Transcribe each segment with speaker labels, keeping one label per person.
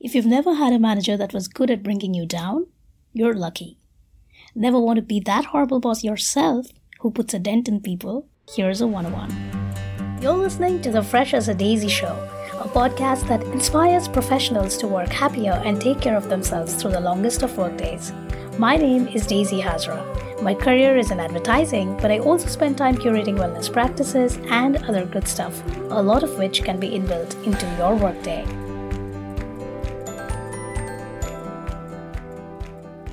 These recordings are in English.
Speaker 1: If you've never had a manager that was good at bringing you down, you're lucky. Never want to be that horrible boss yourself who puts a dent in people? Here's a 101. You're listening to the Fresh as a Daisy show, a podcast that inspires professionals to work happier and take care of themselves through the longest of workdays. My name is Daisy Hazra. My career is in advertising, but I also spend time curating wellness practices and other good stuff, a lot of which can be inbuilt into your workday.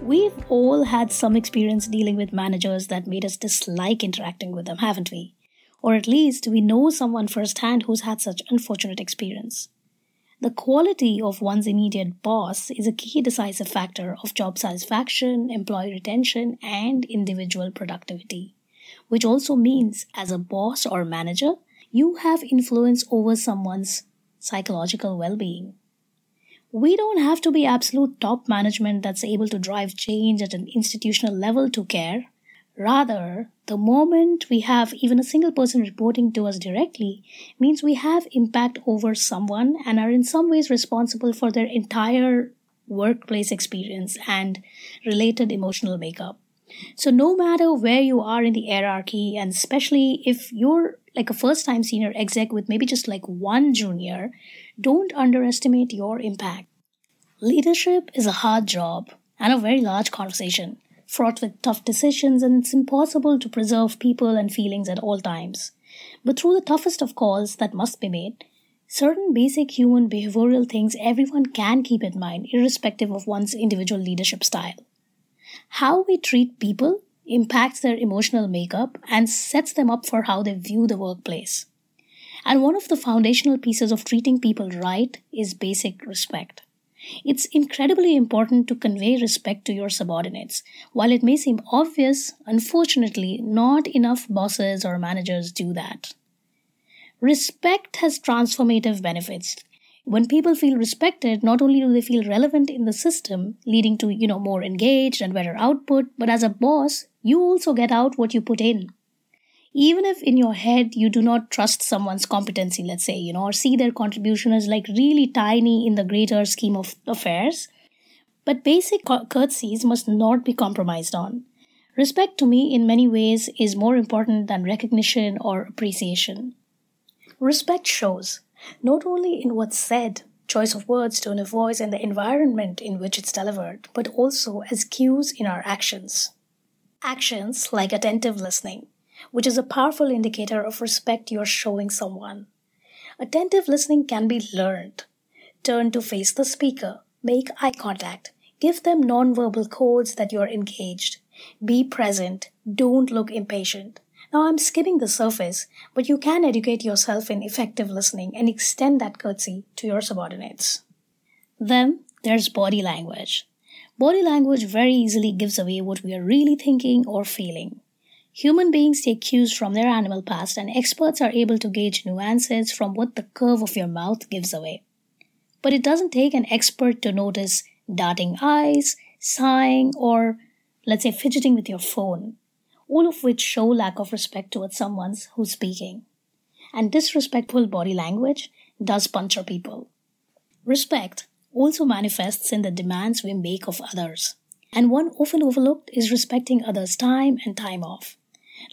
Speaker 1: We've all had some experience dealing with managers that made us dislike interacting with them, haven't we? Or at least we know someone firsthand who's had such unfortunate experience. The quality of one's immediate boss is a key decisive factor of job satisfaction, employee retention, and individual productivity. Which also means, as a boss or manager, you have influence over someone's psychological well being we don't have to be absolute top management that's able to drive change at an institutional level to care. Rather, the moment we have even a single person reporting to us directly means we have impact over someone and are in some ways responsible for their entire workplace experience and related emotional makeup. So, no matter where you are in the hierarchy, and especially if you're like a first time senior exec with maybe just like one junior, don't underestimate your impact. Leadership is a hard job and a very large conversation, fraught with tough decisions, and it's impossible to preserve people and feelings at all times. But through the toughest of calls that must be made, certain basic human behavioral things everyone can keep in mind, irrespective of one's individual leadership style. How we treat people impacts their emotional makeup and sets them up for how they view the workplace. And one of the foundational pieces of treating people right is basic respect. It's incredibly important to convey respect to your subordinates. While it may seem obvious, unfortunately, not enough bosses or managers do that. Respect has transformative benefits. When people feel respected, not only do they feel relevant in the system, leading to, you know, more engaged and better output, but as a boss, you also get out what you put in even if in your head you do not trust someone's competency, let's say, you know, or see their contribution as like really tiny in the greater scheme of affairs, but basic courtesies must not be compromised on. Respect to me, in many ways, is more important than recognition or appreciation. Respect shows not only in what's said, choice of words, tone of voice, and the environment in which it's delivered, but also as cues in our actions. Actions like attentive listening, which is a powerful indicator of respect you're showing someone. Attentive listening can be learned. Turn to face the speaker, make eye contact, give them nonverbal codes that you're engaged. Be present, don't look impatient. Now, I'm skimming the surface, but you can educate yourself in effective listening and extend that courtesy to your subordinates. Then there's body language. Body language very easily gives away what we are really thinking or feeling. Human beings take cues from their animal past, and experts are able to gauge nuances from what the curve of your mouth gives away. But it doesn't take an expert to notice darting eyes, sighing, or let's say fidgeting with your phone, all of which show lack of respect towards someone who's speaking. And disrespectful body language does puncture people. Respect also manifests in the demands we make of others. And one often overlooked is respecting others' time and time off.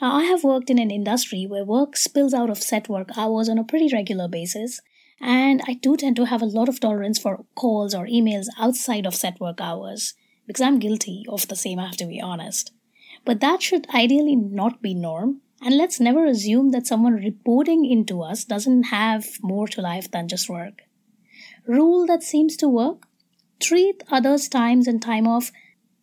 Speaker 1: Now, I have worked in an industry where work spills out of set work hours on a pretty regular basis, and I do tend to have a lot of tolerance for calls or emails outside of set work hours because I'm guilty of the same, I have to be honest. But that should ideally not be norm, and let's never assume that someone reporting into us doesn't have more to life than just work. Rule that seems to work treat others' times and time off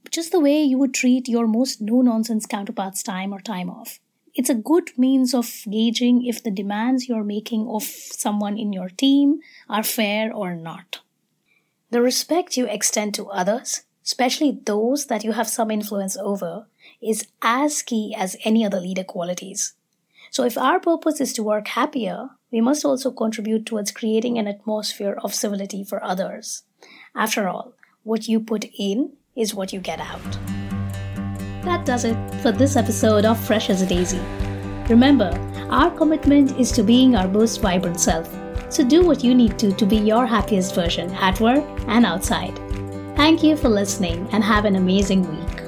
Speaker 1: just the way you would treat your most no nonsense counterpart's time or time off. It's a good means of gauging if the demands you're making of someone in your team are fair or not. The respect you extend to others, especially those that you have some influence over, is as key as any other leader qualities. So, if our purpose is to work happier, we must also contribute towards creating an atmosphere of civility for others. After all, what you put in is what you get out. That does it for this episode of Fresh as a Daisy. Remember, our commitment is to being our most vibrant self. So do what you need to to be your happiest version at work and outside. Thank you for listening and have an amazing week.